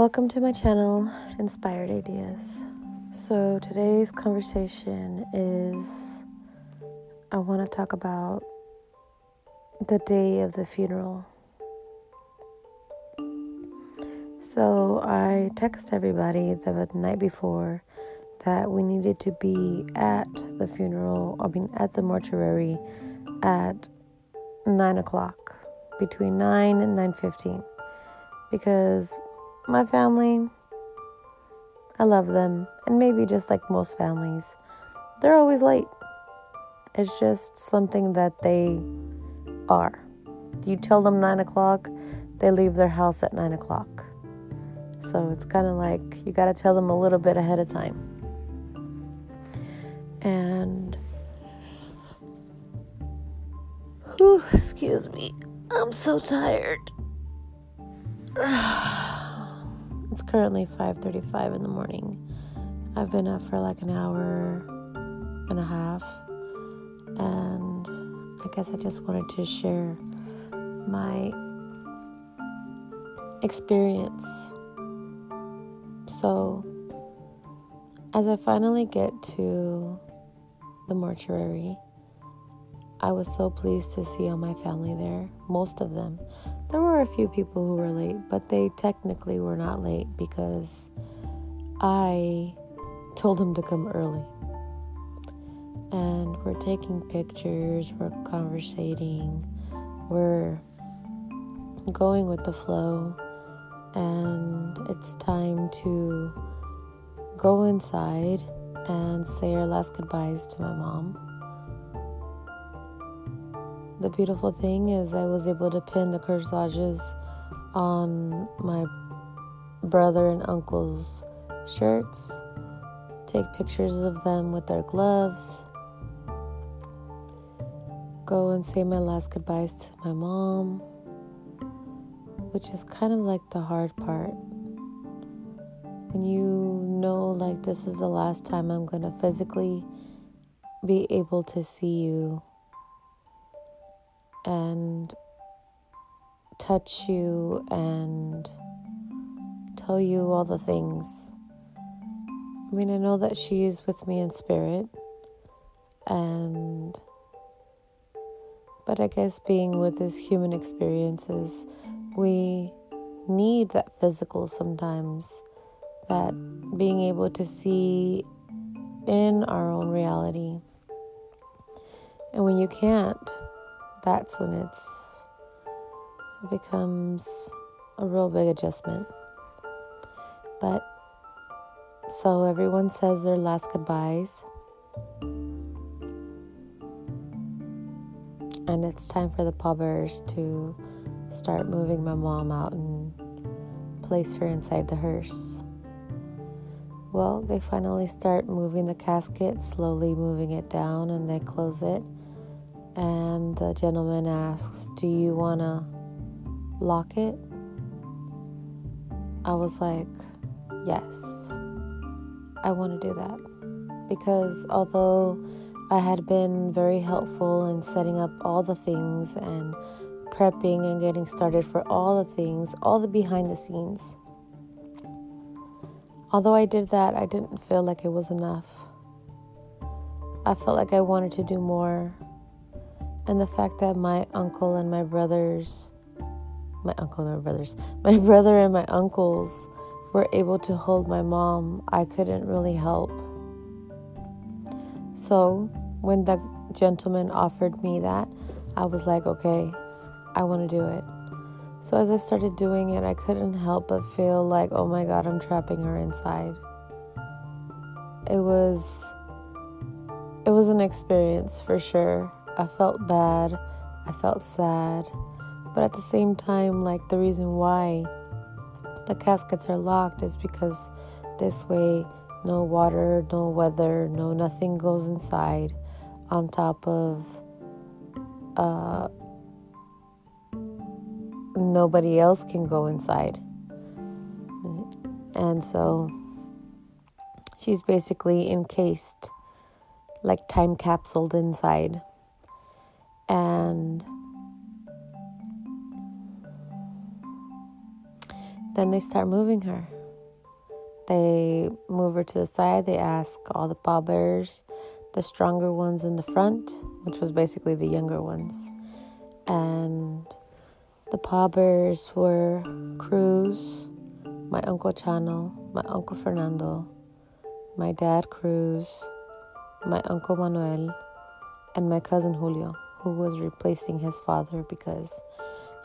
Welcome to my channel, Inspired Ideas. So, today's conversation is I want to talk about the day of the funeral. So, I text everybody the night before that we needed to be at the funeral, I mean, at the mortuary at 9 o'clock, between 9 and 9.15 because my family, I love them. And maybe just like most families, they're always late. It's just something that they are. You tell them nine o'clock, they leave their house at nine o'clock. So it's kind of like you got to tell them a little bit ahead of time. And, whew, excuse me, I'm so tired. It's currently 5:35 in the morning. I've been up for like an hour and a half and I guess I just wanted to share my experience. So, as I finally get to the mortuary, I was so pleased to see all my family there, most of them. There were a few people who were late, but they technically were not late because I told them to come early. And we're taking pictures, we're conversating, we're going with the flow, and it's time to go inside and say our last goodbyes to my mom the beautiful thing is I was able to pin the corsages on my brother and uncle's shirts, take pictures of them with their gloves, go and say my last goodbyes to my mom, which is kind of like the hard part. When you know, like, this is the last time I'm going to physically be able to see you and touch you and tell you all the things. I mean, I know that she is with me in spirit, and but I guess being with this human experiences, we need that physical sometimes, that being able to see in our own reality. And when you can't, that's when it's it becomes a real big adjustment. But so everyone says their last goodbyes. And it's time for the pallbearers to start moving my mom out and place her inside the hearse. Well, they finally start moving the casket, slowly moving it down, and they close it and the gentleman asks, Do you want to lock it? I was like, Yes, I want to do that. Because although I had been very helpful in setting up all the things and prepping and getting started for all the things, all the behind the scenes, although I did that, I didn't feel like it was enough. I felt like I wanted to do more and the fact that my uncle and my brothers, my uncle and my brothers, my brother and my uncles were able to hold my mom, I couldn't really help. So when the gentleman offered me that, I was like, okay, I want to do it. So as I started doing it, I couldn't help but feel like, oh my God, I'm trapping her inside. It was it was an experience for sure. I felt bad, I felt sad, but at the same time, like the reason why the caskets are locked is because this way no water, no weather, no nothing goes inside on top of uh, nobody else can go inside. And so she's basically encased, like time capsuled inside and Then they start moving her. They move her to the side. They ask all the pallbearers, the stronger ones in the front, which was basically the younger ones. And the pallbearers were Cruz, my uncle Chano, my uncle Fernando, my dad Cruz, my uncle Manuel, and my cousin Julio, who was replacing his father because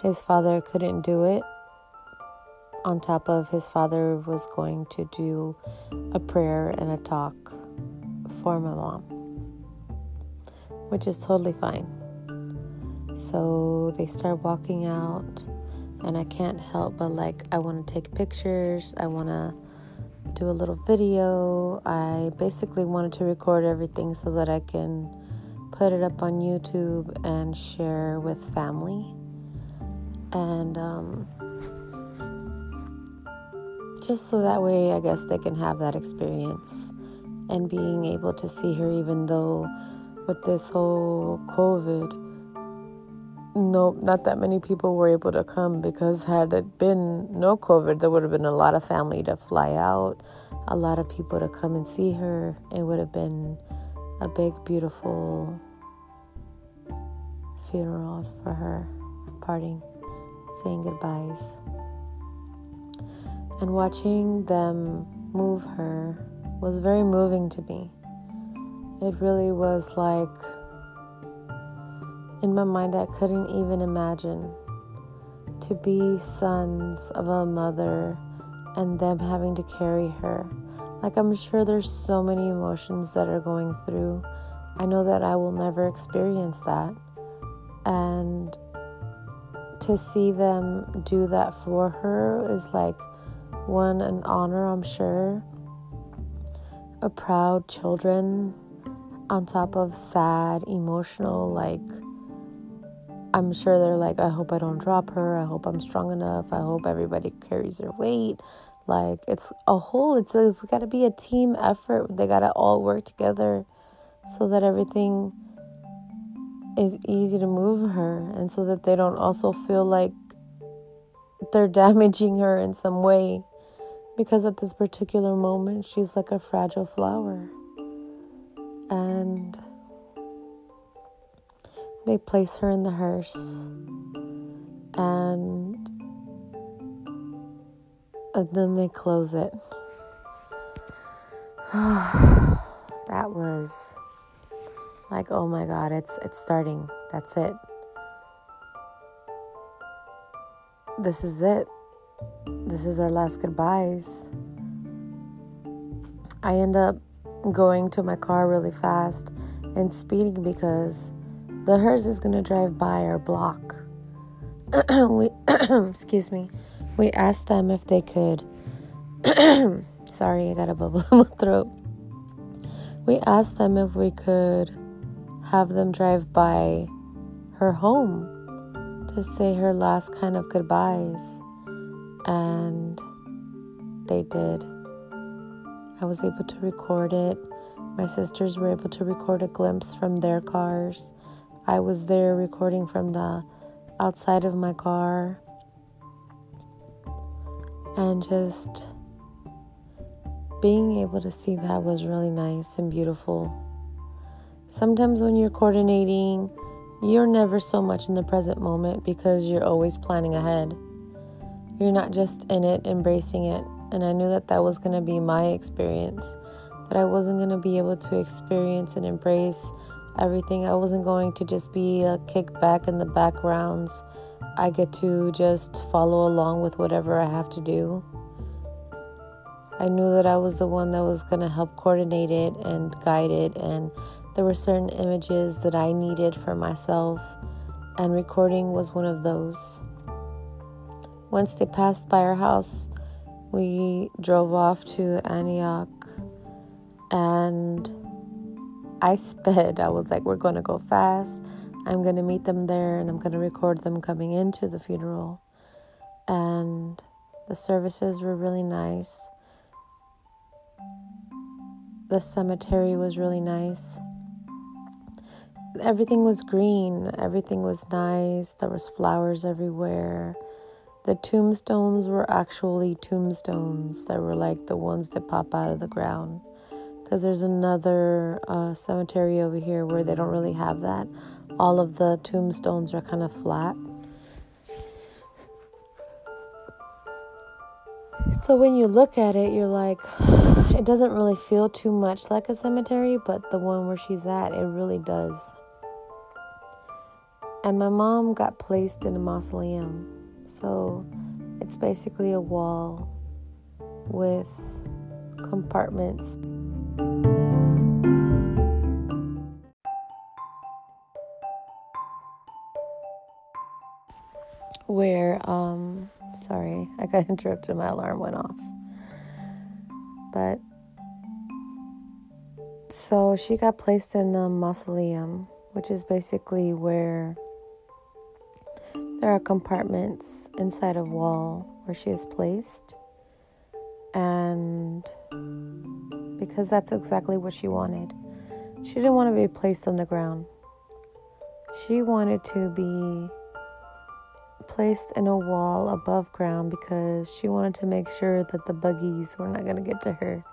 his father couldn't do it. On top of his father was going to do a prayer and a talk for my mom, which is totally fine. So they start walking out, and I can't help but like, I want to take pictures, I want to do a little video. I basically wanted to record everything so that I can put it up on YouTube and share with family. And um, just so that way, I guess they can have that experience and being able to see her, even though with this whole COVID no, not that many people were able to come because had it been no COVID, there would have been a lot of family to fly out, a lot of people to come and see her. It would have been a big, beautiful funeral for her, parting, saying goodbyes. And watching them move her was very moving to me. It really was like in my mind, I couldn't even imagine to be sons of a mother and them having to carry her. Like, I'm sure there's so many emotions that are going through. I know that I will never experience that. And to see them do that for her is like one, an honor, I'm sure. A proud children on top of sad, emotional, like I'm sure they're like, I hope I don't drop her. I hope I'm strong enough. I hope everybody carries their weight. Like it's a whole. It's it's got to be a team effort. They got to all work together, so that everything is easy to move her, and so that they don't also feel like they're damaging her in some way, because at this particular moment she's like a fragile flower, and they place her in the hearse and and then they close it. that was like oh my god, it's it's starting. That's it. This is it. This is our last goodbyes. I end up going to my car really fast and speeding because the hearse is to drive by our block. we, excuse me, we asked them if they could. sorry, I got a bubble in my throat. We asked them if we could have them drive by her home to say her last kind of goodbyes. And they did. I was able to record it. My sisters were able to record a glimpse from their cars. I was there recording from the outside of my car and just being able to see that was really nice and beautiful. Sometimes when you're coordinating, you're never so much in the present moment because you're always planning ahead. You're not just in it, embracing it. And I knew that that was going to be my experience, that I wasn't going to be able to experience and embrace everything. I wasn't going to just be a kickback in the backgrounds. I get to just follow along with whatever I have to do. I knew that I was the one that was going to help coordinate it and guide it, and there were certain images that I needed for myself, and recording was one of those. Once they passed by our house, we drove off to Antioch and I sped. I was like, we're going to go fast. I'm going to meet them there and I'm going to record them coming into the funeral. And the services were really nice. The cemetery was really nice. Everything was green, everything was nice. There was flowers everywhere. the tombstones were actually tombstones that were like the ones that pop out of the ground. Because there's another uh, cemetery over here where they don't really have that. All of the tombstones are kind of flat. So when you look at it, you're like, it doesn't really feel too much like a cemetery, but the one where she's at, it really does. And my mom got placed in a mausoleum. So it's basically a wall with compartments. Where, um, sorry, I got interrupted, my alarm went off. But so she got placed in a mausoleum, which is basically where there are compartments inside a wall where she is placed. And because that's exactly what she wanted, she didn't want to be placed on the ground. She wanted to be placed in a wall above ground because she wanted to make sure that the buggies were not going to get to her.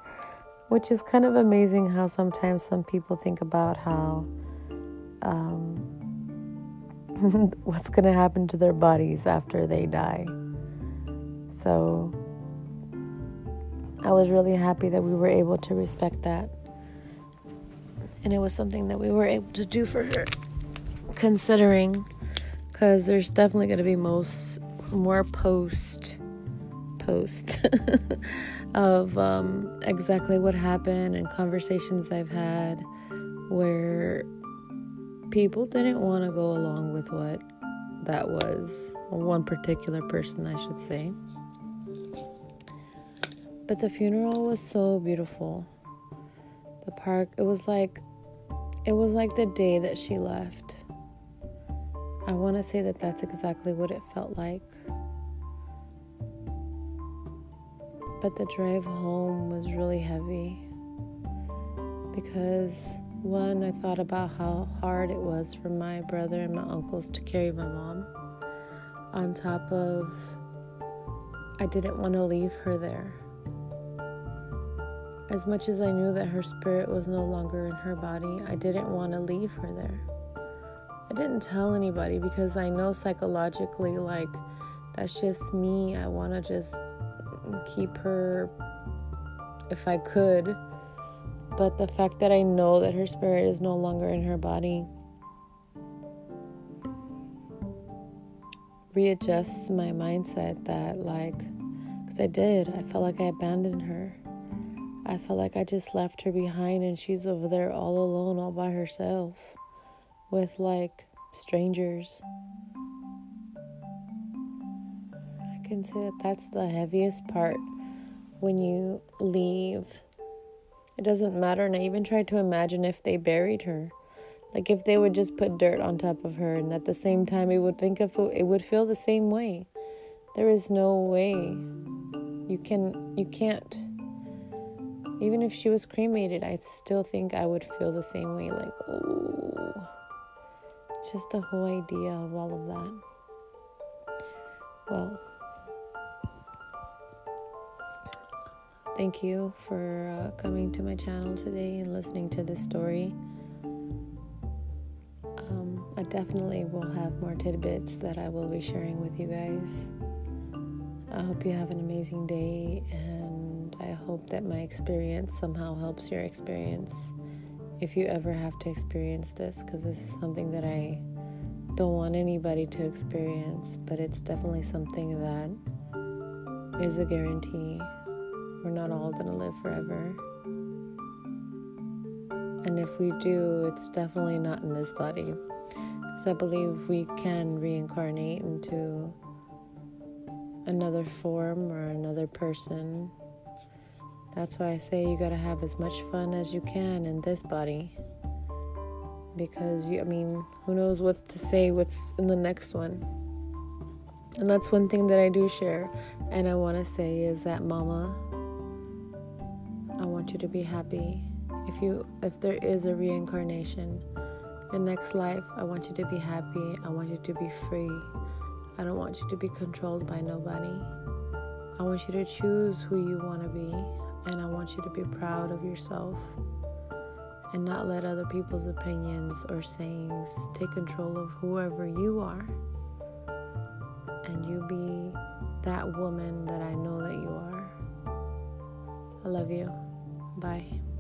Which is kind of amazing how sometimes some people think about how um, what's going to happen to their bodies after they die. So I was really happy that we were able to respect that. And it was something that we were able to do for her, considering, because there's definitely going to be most more post post of um, exactly what happened and conversations I've had where people didn't want to go along with what that was. One particular person, I should say. But the funeral was so beautiful. The park, it was like it was like the day that she left. I want to say that that's exactly what it felt like. But the drive home was really heavy because one, I thought about how hard it was for my brother and my uncles to carry my mom. On top of, I didn't want to leave her there. As much as I knew that her spirit was no longer in her body, I didn't want to leave her there. I didn't tell anybody because I know psychologically, like, that's just me. I want to just keep her, if I could, but the fact that I know that her spirit is no longer in her body readjusts my mindset that, like, because I did, I felt like I abandoned her. I felt like I just left her behind and she's over there all alone, all by herself, with like strangers. I can say that that's the heaviest part when you leave it doesn't matter. And I even tried to imagine if they buried her. Like if they would just put dirt on top of her, and at the same time, it would think of it would feel the same way. There is no way you can you can't. Even if she was cremated, I still think I would feel the same way. Like oh, just the whole idea of all of that. Well. Thank you for uh, coming to my channel today and listening to this story. Um, I definitely will have more tidbits that I will be sharing with you guys. I hope you have an amazing day, and I hope that my experience somehow helps your experience if you ever have to experience this, because this is something that I don't want anybody to experience, but it's definitely something that is a guarantee we're not all going to live forever. And if we do, it's definitely not in this body. Because I believe we can reincarnate into another form or another person. That's why I say you got to have as much fun as you can in this body. Because, you, I mean, who knows what to say, what's in the next one. And that's one thing that I do share. And I want to say is that Mama I want you to be happy. If you if there is a reincarnation, the next life, I want you to be happy. I want you to be free. I don't want you to be controlled by nobody. I want you to choose who you want to be, and I want you to be proud of yourself and not let other people's opinions or sayings take control of whoever you are. And you be that woman that I know that you are. I love you. Bye.